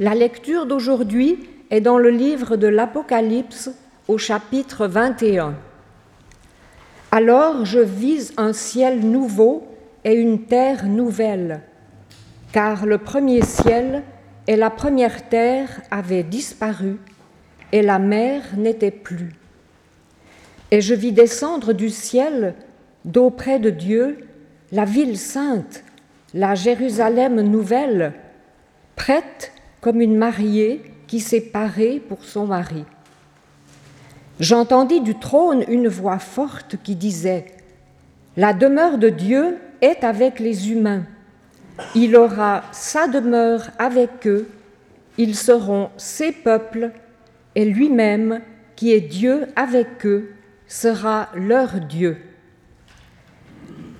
La lecture d'aujourd'hui est dans le livre de l'Apocalypse au chapitre 21. Alors je vise un ciel nouveau et une terre nouvelle, car le premier ciel et la première terre avaient disparu et la mer n'était plus. Et je vis descendre du ciel, d'auprès de Dieu, la ville sainte, la Jérusalem nouvelle, prête comme une mariée qui s'est parée pour son mari. J'entendis du trône une voix forte qui disait, La demeure de Dieu est avec les humains. Il aura sa demeure avec eux, ils seront ses peuples, et lui-même, qui est Dieu avec eux, sera leur Dieu.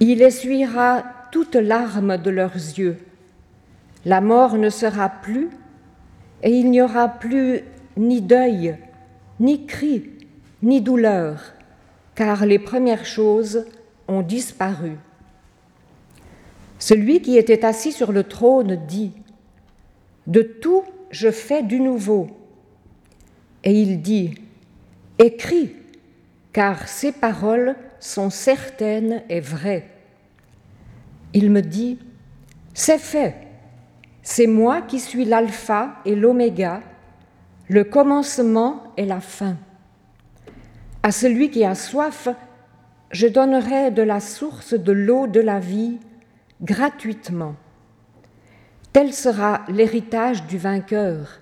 Il essuiera toutes larmes de leurs yeux. La mort ne sera plus, et il n'y aura plus ni deuil, ni cri, ni douleur, car les premières choses ont disparu. Celui qui était assis sur le trône dit, De tout je fais du nouveau. Et il dit, Écris, car ces paroles sont certaines et vraies. Il me dit, C'est fait, c'est moi qui suis l'alpha et l'oméga, le commencement et la fin. À celui qui a soif, je donnerai de la source de l'eau de la vie gratuitement. Tel sera l'héritage du vainqueur.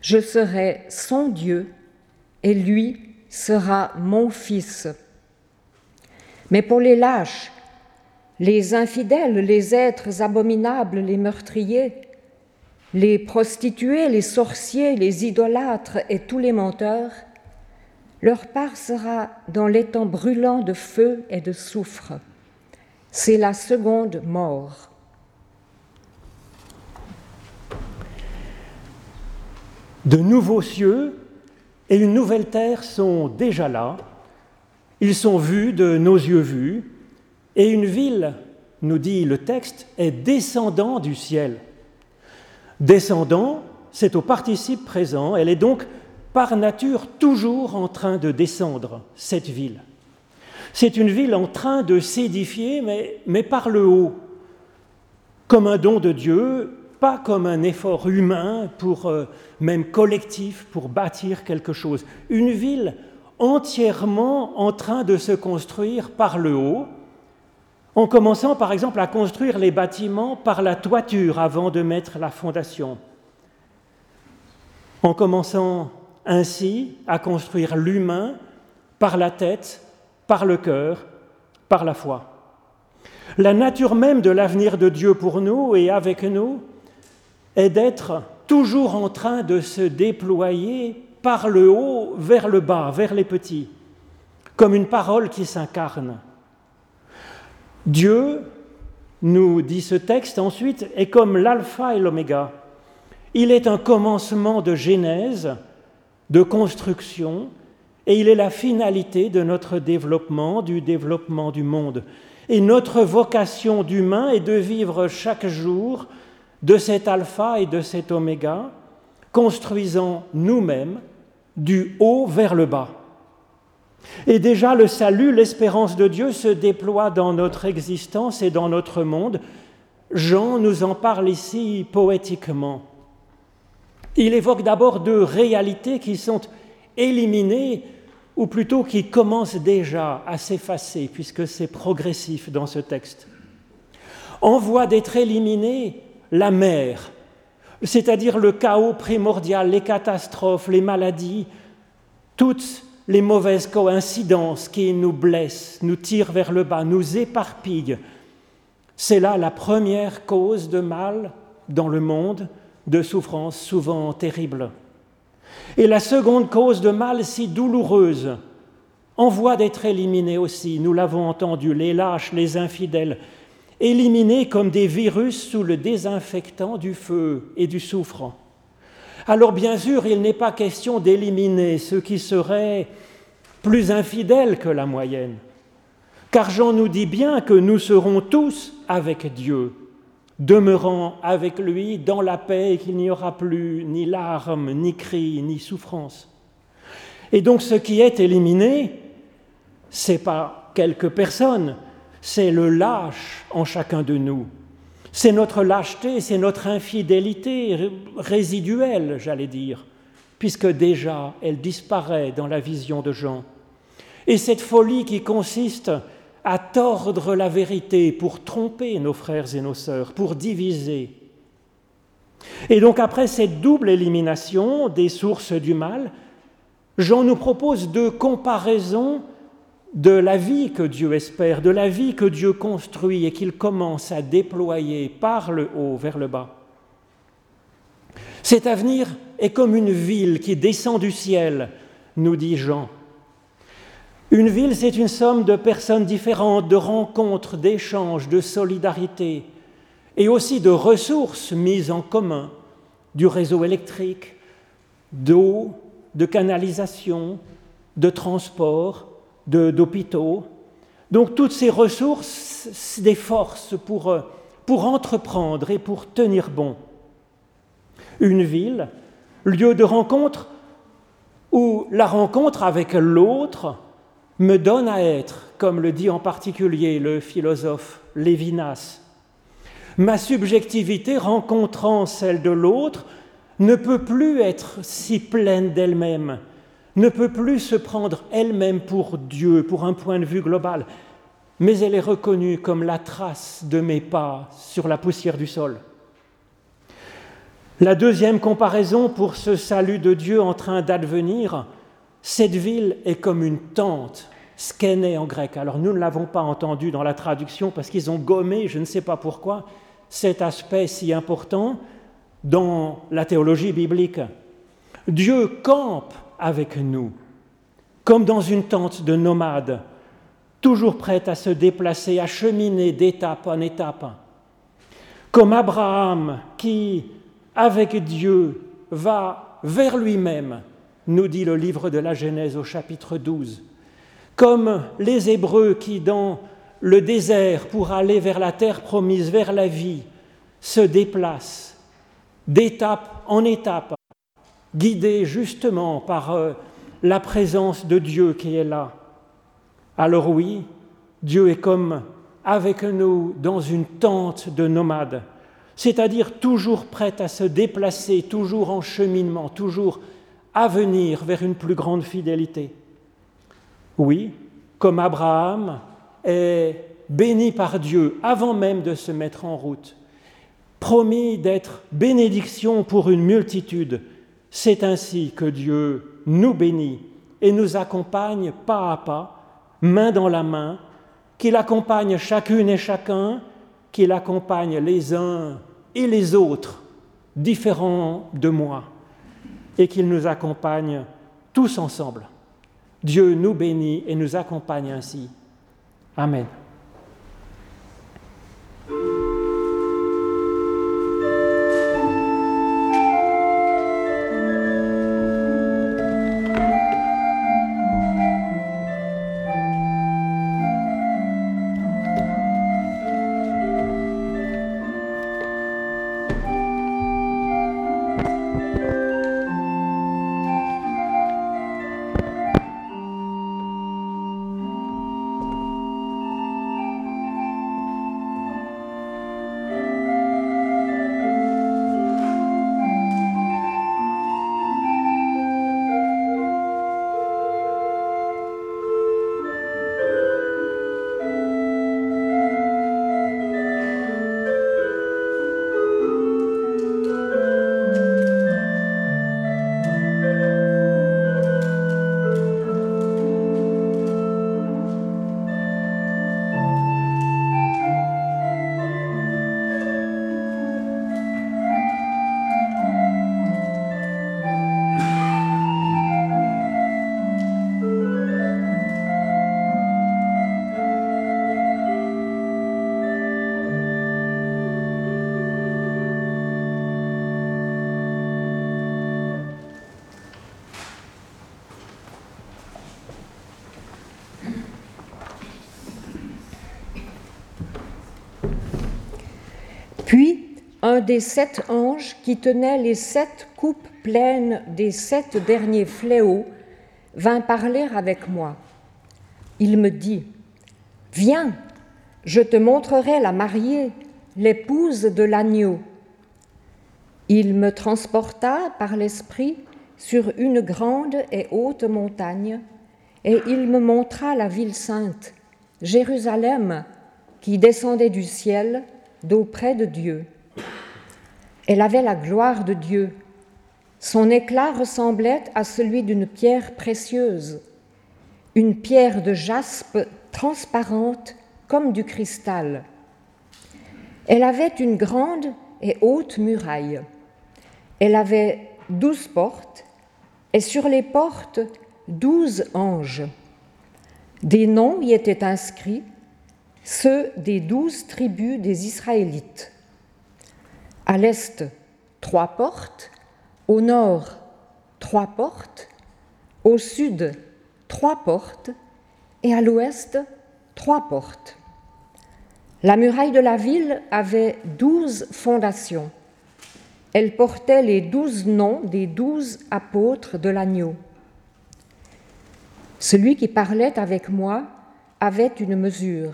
Je serai son Dieu et lui sera mon fils. Mais pour les lâches, les infidèles, les êtres abominables, les meurtriers, les prostituées, les sorciers, les idolâtres et tous les menteurs, leur part sera dans l'étang brûlant de feu et de soufre. C'est la seconde mort. De nouveaux cieux et une nouvelle terre sont déjà là. Ils sont vus de nos yeux vus. Et une ville, nous dit le texte, est descendant du ciel. Descendant, c'est au participe présent. Elle est donc par nature toujours en train de descendre, cette ville. C'est une ville en train de s'édifier, mais, mais par le haut, comme un don de Dieu, pas comme un effort humain, pour, euh, même collectif, pour bâtir quelque chose. Une ville entièrement en train de se construire par le haut, en commençant par exemple à construire les bâtiments par la toiture avant de mettre la fondation, en commençant ainsi à construire l'humain par la tête par le cœur, par la foi. La nature même de l'avenir de Dieu pour nous et avec nous est d'être toujours en train de se déployer par le haut vers le bas, vers les petits, comme une parole qui s'incarne. Dieu, nous dit ce texte ensuite, est comme l'alpha et l'oméga. Il est un commencement de genèse, de construction, et il est la finalité de notre développement, du développement du monde. Et notre vocation d'humain est de vivre chaque jour de cet alpha et de cet oméga, construisant nous-mêmes du haut vers le bas. Et déjà le salut, l'espérance de Dieu se déploie dans notre existence et dans notre monde. Jean nous en parle ici poétiquement. Il évoque d'abord deux réalités qui sont éliminées ou plutôt qui commence déjà à s'effacer, puisque c'est progressif dans ce texte. En voie d'être éliminé la mer, c'est-à-dire le chaos primordial, les catastrophes, les maladies, toutes les mauvaises coïncidences qui nous blessent, nous tirent vers le bas, nous éparpillent. C'est là la première cause de mal dans le monde, de souffrances souvent terribles. Et la seconde cause de mal si douloureuse, en voie d'être éliminée aussi, nous l'avons entendu, les lâches, les infidèles, éliminés comme des virus sous le désinfectant du feu et du soufre. Alors bien sûr, il n'est pas question d'éliminer ceux qui seraient plus infidèles que la moyenne, car Jean nous dit bien que nous serons tous avec Dieu demeurant avec lui dans la paix et qu'il n'y aura plus ni larmes, ni cris, ni souffrance. Et donc ce qui est éliminé, c'est pas quelques personnes, c'est le lâche en chacun de nous. C'est notre lâcheté, c'est notre infidélité résiduelle, j'allais dire, puisque déjà elle disparaît dans la vision de Jean. Et cette folie qui consiste à tordre la vérité pour tromper nos frères et nos sœurs, pour diviser. Et donc après cette double élimination des sources du mal, Jean nous propose deux comparaisons de la vie que Dieu espère, de la vie que Dieu construit et qu'il commence à déployer par le haut vers le bas. Cet avenir est comme une ville qui descend du ciel, nous dit Jean. Une ville, c'est une somme de personnes différentes, de rencontres, d'échanges, de solidarité, et aussi de ressources mises en commun, du réseau électrique, d'eau, de canalisation, de transport, d'hôpitaux. Donc toutes ces ressources, des forces pour, euh, pour entreprendre et pour tenir bon. Une ville, lieu de rencontre où la rencontre avec l'autre me donne à être, comme le dit en particulier le philosophe Lévinas. Ma subjectivité rencontrant celle de l'autre ne peut plus être si pleine d'elle-même, ne peut plus se prendre elle-même pour Dieu, pour un point de vue global, mais elle est reconnue comme la trace de mes pas sur la poussière du sol. La deuxième comparaison pour ce salut de Dieu en train d'advenir, cette ville est comme une tente, skene en grec. Alors nous ne l'avons pas entendu dans la traduction parce qu'ils ont gommé, je ne sais pas pourquoi, cet aspect si important, dans la théologie biblique. Dieu campe avec nous, comme dans une tente de nomades, toujours prête à se déplacer, à cheminer d'étape en étape. Comme Abraham qui, avec Dieu, va vers lui-même, nous dit le livre de la Genèse au chapitre 12. Comme les Hébreux qui, dans le désert, pour aller vers la terre promise, vers la vie, se déplacent d'étape en étape, guidé justement par euh, la présence de Dieu qui est là. Alors oui, Dieu est comme avec nous dans une tente de nomades, c'est-à-dire toujours prêt à se déplacer, toujours en cheminement, toujours à venir vers une plus grande fidélité. Oui, comme Abraham est béni par Dieu avant même de se mettre en route promis d'être bénédiction pour une multitude. C'est ainsi que Dieu nous bénit et nous accompagne pas à pas, main dans la main, qu'il accompagne chacune et chacun, qu'il accompagne les uns et les autres, différents de moi, et qu'il nous accompagne tous ensemble. Dieu nous bénit et nous accompagne ainsi. Amen. Des sept anges qui tenait les sept coupes pleines des sept derniers fléaux vint parler avec moi. Il me dit, Viens, je te montrerai la mariée, l'épouse de l'agneau. Il me transporta par l'esprit sur une grande et haute montagne, et il me montra la ville sainte, Jérusalem, qui descendait du ciel d'auprès de Dieu. Elle avait la gloire de Dieu. Son éclat ressemblait à celui d'une pierre précieuse, une pierre de jaspe transparente comme du cristal. Elle avait une grande et haute muraille. Elle avait douze portes, et sur les portes douze anges. Des noms y étaient inscrits, ceux des douze tribus des Israélites. À l'est, trois portes, au nord, trois portes, au sud, trois portes, et à l'ouest, trois portes. La muraille de la ville avait douze fondations. Elle portait les douze noms des douze apôtres de l'agneau. Celui qui parlait avec moi avait une mesure,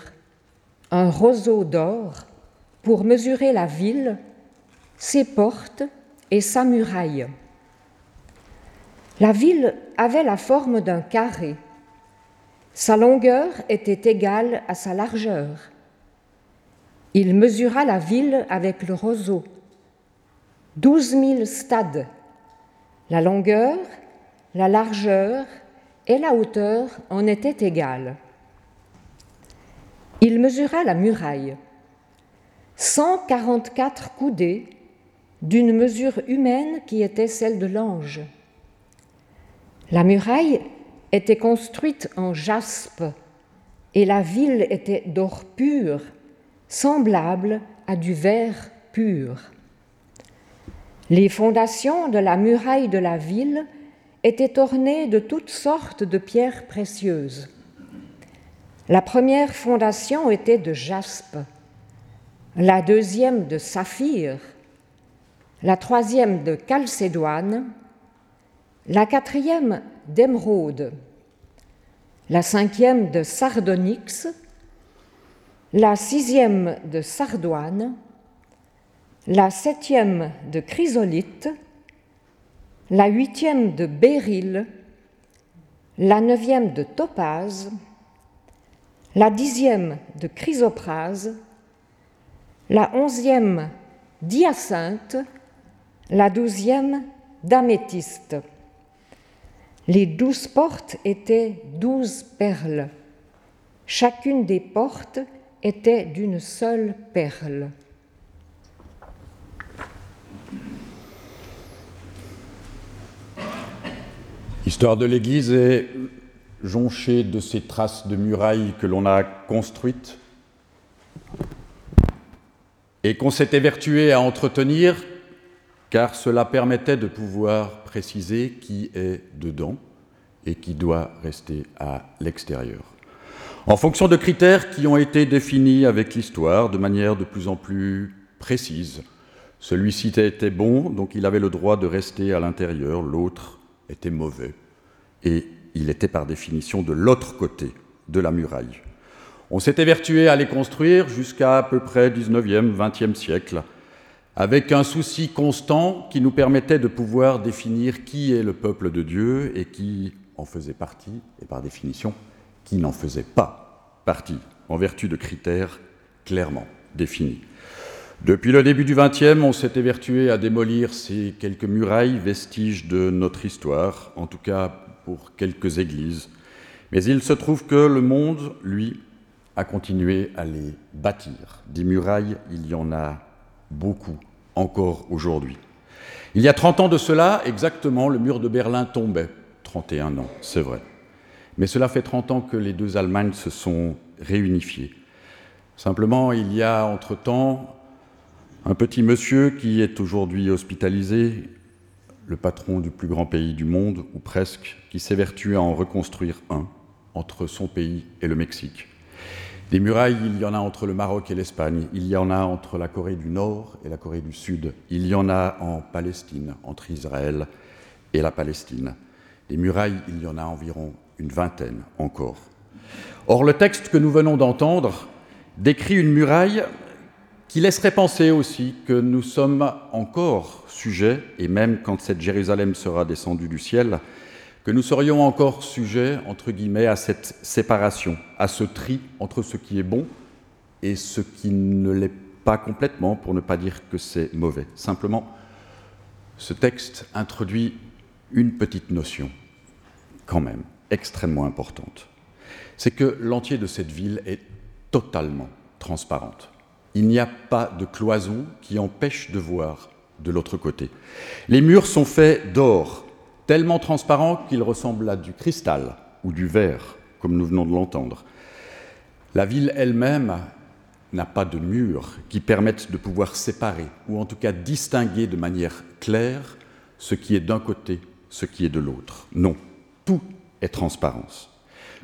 un roseau d'or, pour mesurer la ville ses portes et sa muraille. La ville avait la forme d'un carré. Sa longueur était égale à sa largeur. Il mesura la ville avec le roseau. Douze mille stades. La longueur, la largeur et la hauteur en étaient égales. Il mesura la muraille. 144 coudées d'une mesure humaine qui était celle de l'ange. La muraille était construite en jaspe et la ville était d'or pur, semblable à du verre pur. Les fondations de la muraille de la ville étaient ornées de toutes sortes de pierres précieuses. La première fondation était de jaspe, la deuxième de saphir, la troisième de calcédoine, la quatrième d'émeraude, la cinquième de sardonyx, la sixième de sardoine, la septième de chrysolite, la huitième de béryl, la neuvième de topaze, la dixième de chrysoprase, la onzième d'hyacinthe, la douzième d'améthyste. Les douze portes étaient douze perles. Chacune des portes était d'une seule perle. L'histoire de l'Église est jonchée de ces traces de murailles que l'on a construites et qu'on s'est évertué à entretenir car cela permettait de pouvoir préciser qui est dedans et qui doit rester à l'extérieur. En fonction de critères qui ont été définis avec l'histoire de manière de plus en plus précise. Celui-ci était bon, donc il avait le droit de rester à l'intérieur, l'autre était mauvais, et il était par définition de l'autre côté de la muraille. On s'est évertué à les construire jusqu'à à peu près 19e, 20e siècle, avec un souci constant qui nous permettait de pouvoir définir qui est le peuple de Dieu et qui en faisait partie, et par définition, qui n'en faisait pas partie, en vertu de critères clairement définis. Depuis le début du XXe, on s'est évertué à démolir ces quelques murailles, vestiges de notre histoire, en tout cas pour quelques églises. Mais il se trouve que le monde, lui, a continué à les bâtir. Des murailles, il y en a beaucoup encore aujourd'hui. Il y a 30 ans de cela, exactement, le mur de Berlin tombait. 31 ans, c'est vrai. Mais cela fait 30 ans que les deux Allemagnes se sont réunifiées. Simplement, il y a entre-temps un petit monsieur qui est aujourd'hui hospitalisé, le patron du plus grand pays du monde, ou presque, qui s'évertue à en reconstruire un entre son pays et le Mexique. Des murailles, il y en a entre le Maroc et l'Espagne, il y en a entre la Corée du Nord et la Corée du Sud, il y en a en Palestine, entre Israël et la Palestine. Des murailles, il y en a environ une vingtaine encore. Or, le texte que nous venons d'entendre décrit une muraille qui laisserait penser aussi que nous sommes encore sujets, et même quand cette Jérusalem sera descendue du ciel, que nous serions encore sujets, entre guillemets, à cette séparation, à ce tri entre ce qui est bon et ce qui ne l'est pas complètement, pour ne pas dire que c'est mauvais. Simplement, ce texte introduit une petite notion, quand même, extrêmement importante. C'est que l'entier de cette ville est totalement transparente. Il n'y a pas de cloison qui empêche de voir de l'autre côté. Les murs sont faits d'or, tellement transparent qu'il ressemble à du cristal ou du verre, comme nous venons de l'entendre. La ville elle-même n'a pas de murs qui permettent de pouvoir séparer, ou en tout cas distinguer de manière claire ce qui est d'un côté, ce qui est de l'autre. Non, tout est transparence,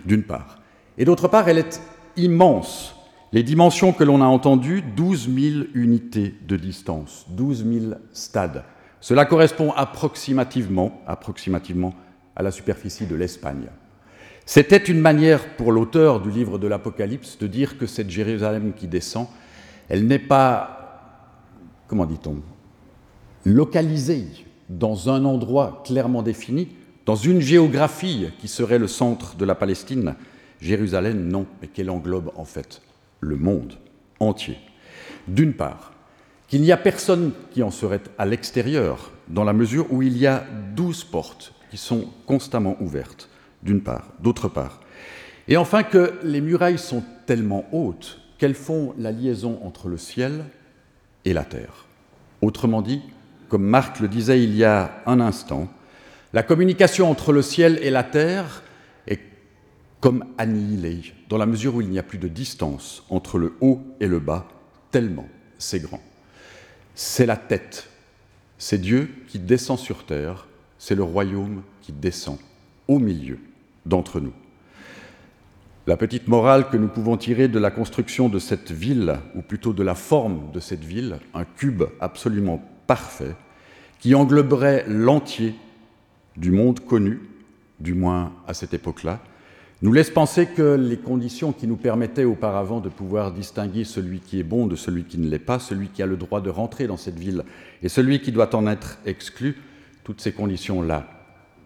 d'une part. Et d'autre part, elle est immense. Les dimensions que l'on a entendues, 12 000 unités de distance, 12 000 stades. Cela correspond approximativement, approximativement à la superficie de l'Espagne. C'était une manière pour l'auteur du livre de l'Apocalypse de dire que cette Jérusalem qui descend, elle n'est pas, comment dit-on, localisée dans un endroit clairement défini, dans une géographie qui serait le centre de la Palestine. Jérusalem, non, mais qu'elle englobe en fait le monde entier. D'une part, qu'il n'y a personne qui en serait à l'extérieur, dans la mesure où il y a douze portes qui sont constamment ouvertes, d'une part, d'autre part. Et enfin que les murailles sont tellement hautes qu'elles font la liaison entre le ciel et la terre. Autrement dit, comme Marc le disait il y a un instant, la communication entre le ciel et la terre est comme annihilée, dans la mesure où il n'y a plus de distance entre le haut et le bas, tellement c'est grand c'est la tête. C'est Dieu qui descend sur terre, c'est le royaume qui descend au milieu d'entre nous. La petite morale que nous pouvons tirer de la construction de cette ville, ou plutôt de la forme de cette ville, un cube absolument parfait, qui engloberait l'entier du monde connu, du moins à cette époque-là, nous laisse penser que les conditions qui nous permettaient auparavant de pouvoir distinguer celui qui est bon de celui qui ne l'est pas, celui qui a le droit de rentrer dans cette ville et celui qui doit en être exclu, toutes ces conditions-là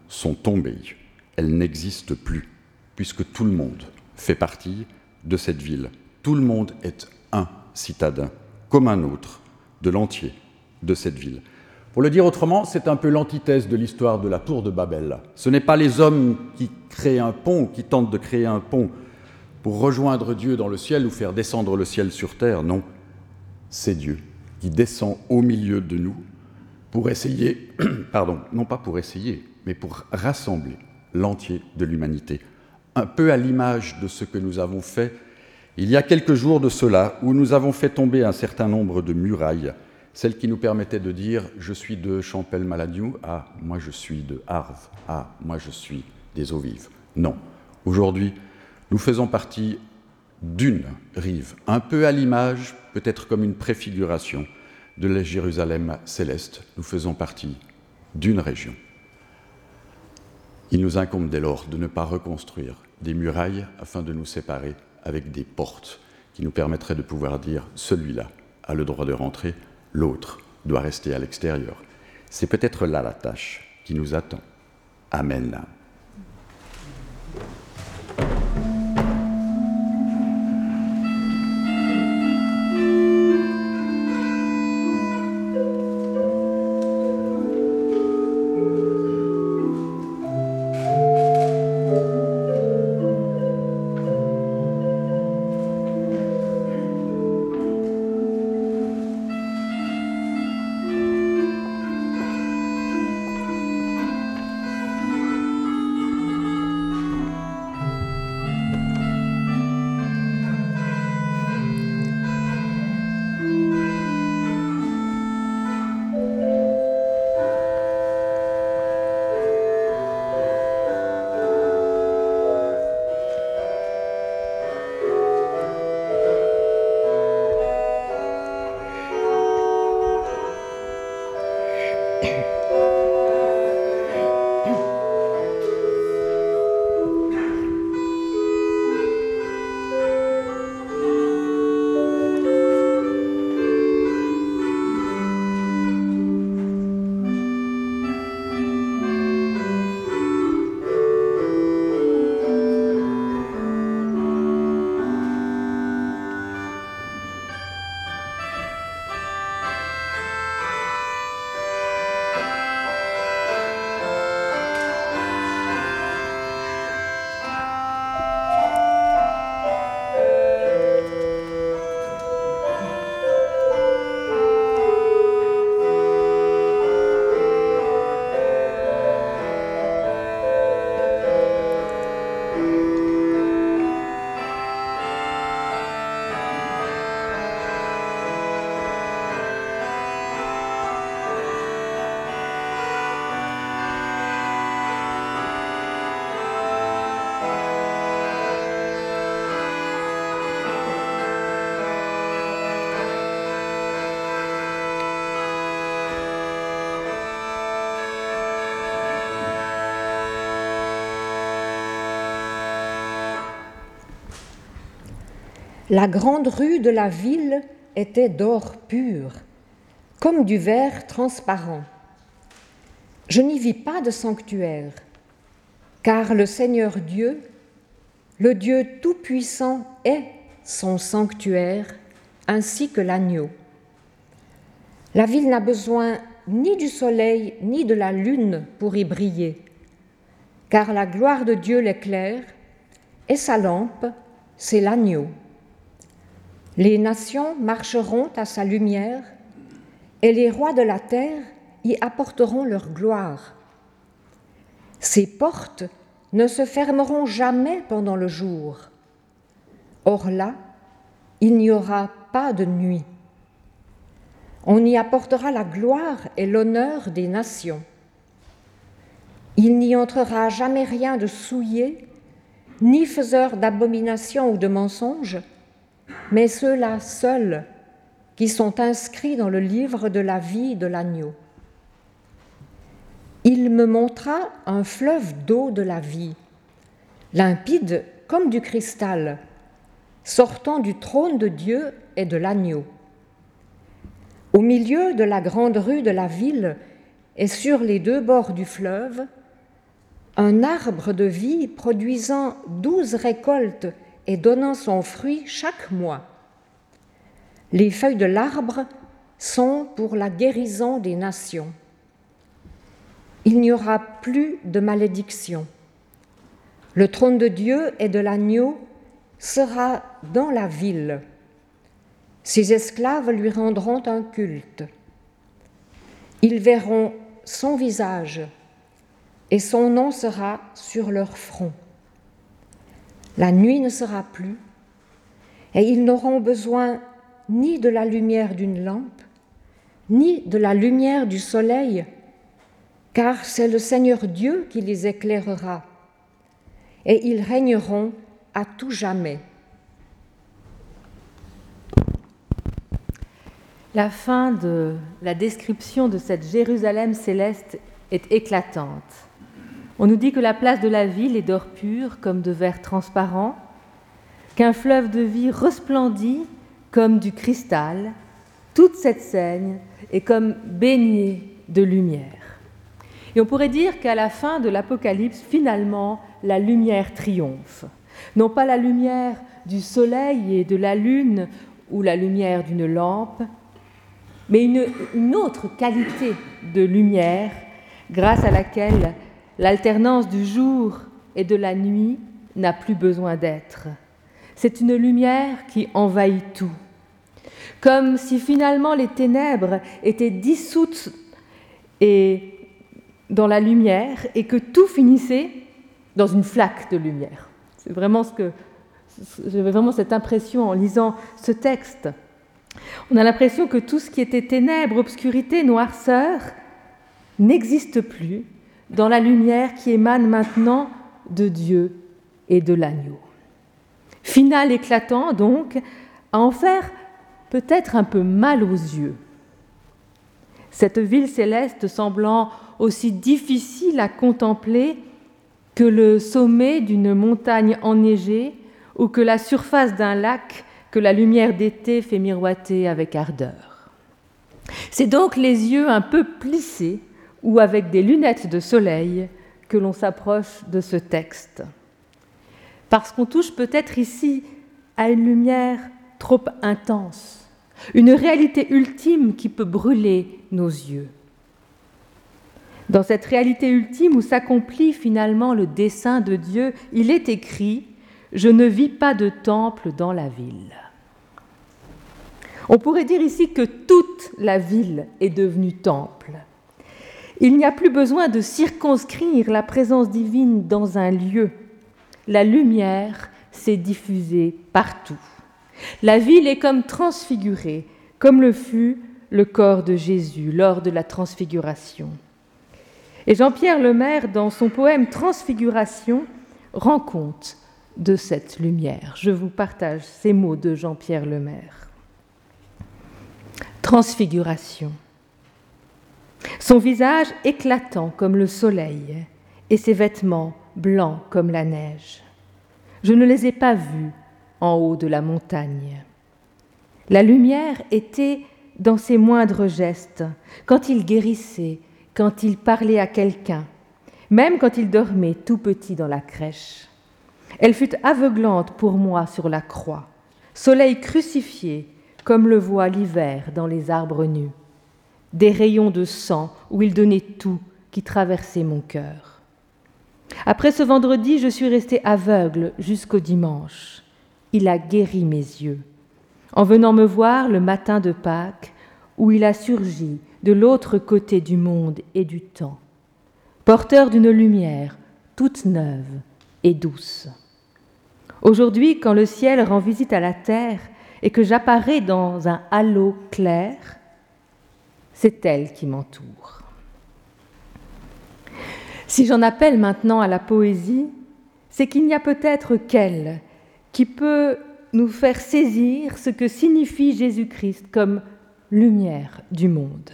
sont tombées. Elles n'existent plus, puisque tout le monde fait partie de cette ville. Tout le monde est un citadin, comme un autre, de l'entier de cette ville. Pour le dire autrement, c'est un peu l'antithèse de l'histoire de la tour de Babel. Ce n'est pas les hommes qui créent un pont, qui tentent de créer un pont pour rejoindre Dieu dans le ciel ou faire descendre le ciel sur terre, non. C'est Dieu qui descend au milieu de nous pour essayer, pardon, non pas pour essayer, mais pour rassembler l'entier de l'humanité. Un peu à l'image de ce que nous avons fait il y a quelques jours de cela, où nous avons fait tomber un certain nombre de murailles celle qui nous permettait de dire je suis de Champel-Maladieu à moi je suis de Arves à moi je suis des eaux vives. Non. Aujourd'hui, nous faisons partie d'une rive, un peu à l'image, peut-être comme une préfiguration de la Jérusalem céleste. Nous faisons partie d'une région. Il nous incombe dès lors de ne pas reconstruire des murailles afin de nous séparer avec des portes qui nous permettraient de pouvoir dire celui-là a le droit de rentrer, l'autre doit rester à l'extérieur. C'est peut-être là la tâche qui nous attend. Amen. La grande rue de la ville était d'or pur, comme du verre transparent. Je n'y vis pas de sanctuaire, car le Seigneur Dieu, le Dieu Tout-Puissant, est son sanctuaire, ainsi que l'agneau. La ville n'a besoin ni du soleil ni de la lune pour y briller, car la gloire de Dieu l'éclaire, et sa lampe, c'est l'agneau. Les nations marcheront à sa lumière, et les rois de la terre y apporteront leur gloire. Ses portes ne se fermeront jamais pendant le jour. Or là, il n'y aura pas de nuit. On y apportera la gloire et l'honneur des nations. Il n'y entrera jamais rien de souillé, ni faiseur d'abomination ou de mensonge, mais ceux-là seuls qui sont inscrits dans le livre de la vie de l'agneau. Il me montra un fleuve d'eau de la vie, limpide comme du cristal, sortant du trône de Dieu et de l'agneau. Au milieu de la grande rue de la ville et sur les deux bords du fleuve, un arbre de vie produisant douze récoltes et donnant son fruit chaque mois. Les feuilles de l'arbre sont pour la guérison des nations. Il n'y aura plus de malédiction. Le trône de Dieu et de l'agneau sera dans la ville. Ses esclaves lui rendront un culte. Ils verront son visage et son nom sera sur leur front. La nuit ne sera plus, et ils n'auront besoin ni de la lumière d'une lampe, ni de la lumière du soleil, car c'est le Seigneur Dieu qui les éclairera, et ils régneront à tout jamais. La fin de la description de cette Jérusalem céleste est éclatante. On nous dit que la place de la ville est d'or pur comme de verre transparent, qu'un fleuve de vie resplendit comme du cristal. Toute cette scène est comme baignée de lumière. Et on pourrait dire qu'à la fin de l'Apocalypse, finalement, la lumière triomphe. Non pas la lumière du soleil et de la lune ou la lumière d'une lampe, mais une, une autre qualité de lumière grâce à laquelle L'alternance du jour et de la nuit n'a plus besoin d'être. C'est une lumière qui envahit tout. Comme si finalement les ténèbres étaient dissoutes dans la lumière et que tout finissait dans une flaque de lumière. C'est vraiment ce que j'avais vraiment cette impression en lisant ce texte. On a l'impression que tout ce qui était ténèbres, obscurité, noirceur n'existe plus dans la lumière qui émane maintenant de Dieu et de l'agneau. Final éclatant donc, à en faire peut-être un peu mal aux yeux. Cette ville céleste semblant aussi difficile à contempler que le sommet d'une montagne enneigée ou que la surface d'un lac que la lumière d'été fait miroiter avec ardeur. C'est donc les yeux un peu plissés ou avec des lunettes de soleil que l'on s'approche de ce texte. Parce qu'on touche peut-être ici à une lumière trop intense, une réalité ultime qui peut brûler nos yeux. Dans cette réalité ultime où s'accomplit finalement le dessein de Dieu, il est écrit ⁇ Je ne vis pas de temple dans la ville ⁇ On pourrait dire ici que toute la ville est devenue temple. Il n'y a plus besoin de circonscrire la présence divine dans un lieu. La lumière s'est diffusée partout. La ville est comme transfigurée, comme le fut le corps de Jésus lors de la transfiguration. Et Jean-Pierre Lemaire, dans son poème Transfiguration, rend compte de cette lumière. Je vous partage ces mots de Jean-Pierre Lemaire. Transfiguration. Son visage éclatant comme le soleil et ses vêtements blancs comme la neige. Je ne les ai pas vus, en haut de la montagne. La lumière était dans ses moindres gestes, quand il guérissait, quand il parlait à quelqu'un, même quand il dormait tout petit dans la crèche. Elle fut aveuglante pour moi sur la croix, soleil crucifié, comme le voit l'hiver dans les arbres nus, des rayons de sang où il donnait tout qui traversait mon cœur. Après ce vendredi, je suis restée aveugle jusqu'au dimanche. Il a guéri mes yeux. En venant me voir le matin de Pâques, où il a surgi de l'autre côté du monde et du temps, porteur d'une lumière toute neuve et douce. Aujourd'hui, quand le ciel rend visite à la terre et que j'apparais dans un halo clair, c'est elle qui m'entoure. Si j'en appelle maintenant à la poésie, c'est qu'il n'y a peut-être qu'elle qui peut nous faire saisir ce que signifie Jésus-Christ comme lumière du monde.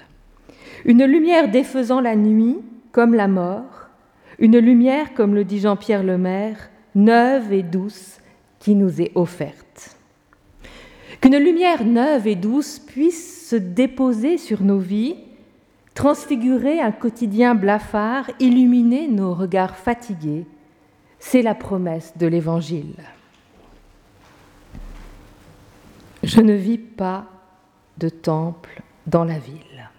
Une lumière défaisant la nuit comme la mort, une lumière, comme le dit Jean-Pierre Lemaire, neuve et douce qui nous est offerte. Qu'une lumière neuve et douce puisse se déposer sur nos vies transfigurer un quotidien blafard, illuminer nos regards fatigués, c'est la promesse de l'Évangile. Je ne vis pas de temple dans la ville,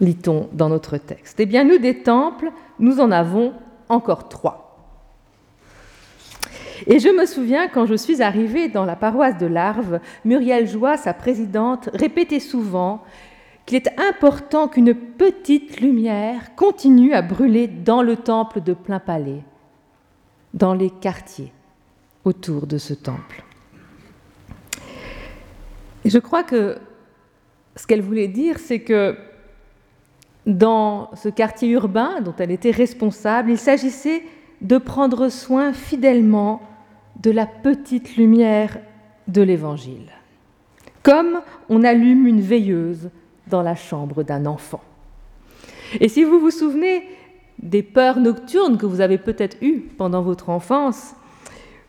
lit-on dans notre texte. Eh bien, nous, des temples, nous en avons encore trois. Et je me souviens, quand je suis arrivée dans la paroisse de Larves, Muriel Joie, sa présidente, répétait souvent qu'il est important qu'une petite lumière continue à brûler dans le temple de plein palais, dans les quartiers autour de ce temple. Et je crois que ce qu'elle voulait dire, c'est que dans ce quartier urbain dont elle était responsable, il s'agissait de prendre soin fidèlement de la petite lumière de l'Évangile, comme on allume une veilleuse dans la chambre d'un enfant. Et si vous vous souvenez des peurs nocturnes que vous avez peut-être eues pendant votre enfance,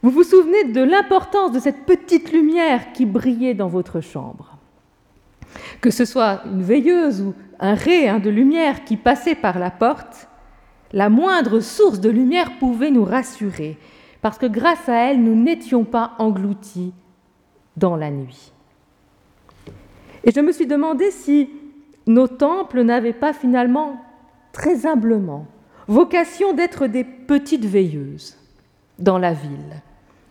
vous vous souvenez de l'importance de cette petite lumière qui brillait dans votre chambre. Que ce soit une veilleuse ou un ray de lumière qui passait par la porte, la moindre source de lumière pouvait nous rassurer, parce que grâce à elle, nous n'étions pas engloutis dans la nuit. Et je me suis demandé si nos temples n'avaient pas finalement, très humblement, vocation d'être des petites veilleuses dans la ville,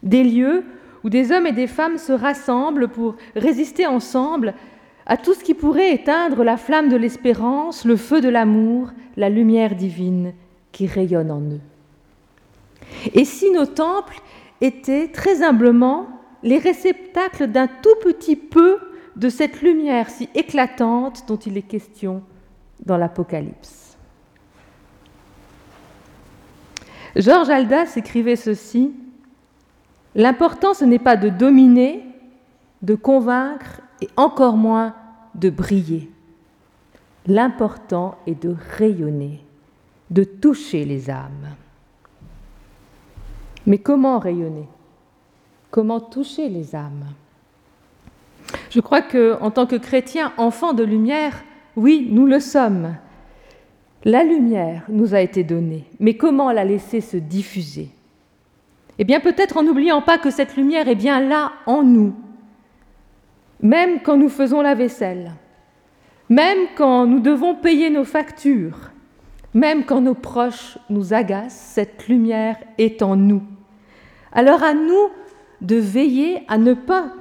des lieux où des hommes et des femmes se rassemblent pour résister ensemble à tout ce qui pourrait éteindre la flamme de l'espérance, le feu de l'amour, la lumière divine qui rayonne en eux. Et si nos temples étaient très humblement les réceptacles d'un tout petit peu de cette lumière si éclatante dont il est question dans l'Apocalypse. Georges Aldas écrivait ceci L'important, ce n'est pas de dominer, de convaincre et encore moins de briller. L'important est de rayonner, de toucher les âmes. Mais comment rayonner? Comment toucher les âmes? Je crois qu'en tant que chrétiens, enfants de lumière, oui, nous le sommes. La lumière nous a été donnée, mais comment la laisser se diffuser? Eh bien peut-être en n'oubliant pas que cette lumière est bien là en nous, même quand nous faisons la vaisselle, même quand nous devons payer nos factures, même quand nos proches nous agacent, cette lumière est en nous. Alors à nous de veiller à ne pas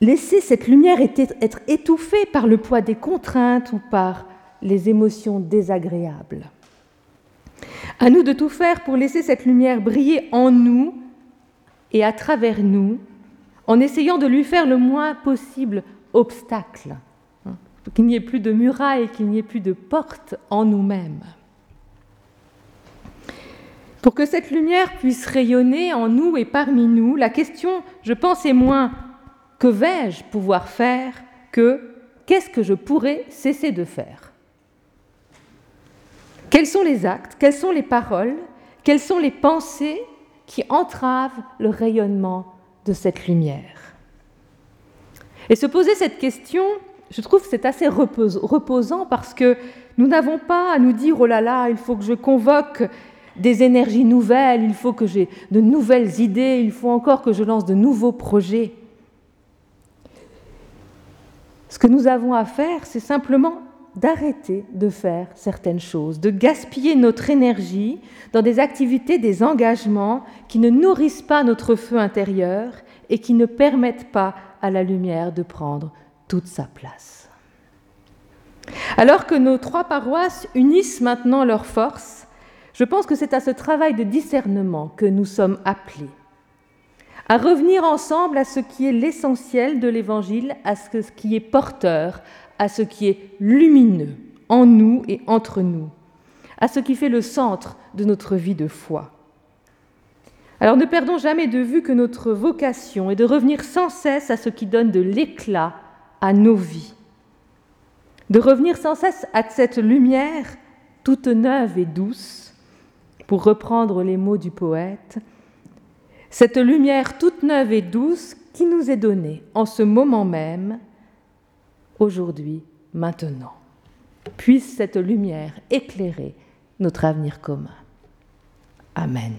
laisser cette lumière être étouffée par le poids des contraintes ou par les émotions désagréables. À nous de tout faire pour laisser cette lumière briller en nous et à travers nous, en essayant de lui faire le moins possible obstacle, qu'il n'y ait plus de murailles, qu'il n'y ait plus de portes en nous-mêmes. Pour que cette lumière puisse rayonner en nous et parmi nous, la question, je pense, est moins que vais-je pouvoir faire que qu'est-ce que je pourrais cesser de faire? Quels sont les actes, quelles sont les paroles, quelles sont les pensées qui entravent le rayonnement de cette lumière? Et se poser cette question, je trouve que c'est assez reposant parce que nous n'avons pas à nous dire, oh là là, il faut que je convoque des énergies nouvelles, il faut que j'ai de nouvelles idées, il faut encore que je lance de nouveaux projets. Ce que nous avons à faire, c'est simplement d'arrêter de faire certaines choses, de gaspiller notre énergie dans des activités, des engagements qui ne nourrissent pas notre feu intérieur et qui ne permettent pas à la lumière de prendre toute sa place. Alors que nos trois paroisses unissent maintenant leurs forces, je pense que c'est à ce travail de discernement que nous sommes appelés, à revenir ensemble à ce qui est l'essentiel de l'Évangile, à ce qui est porteur, à ce qui est lumineux en nous et entre nous, à ce qui fait le centre de notre vie de foi. Alors ne perdons jamais de vue que notre vocation est de revenir sans cesse à ce qui donne de l'éclat à nos vies, de revenir sans cesse à cette lumière toute neuve et douce, pour reprendre les mots du poète, cette lumière toute neuve et douce qui nous est donnée en ce moment même aujourd'hui, maintenant. Puisse cette lumière éclairer notre avenir commun. Amen.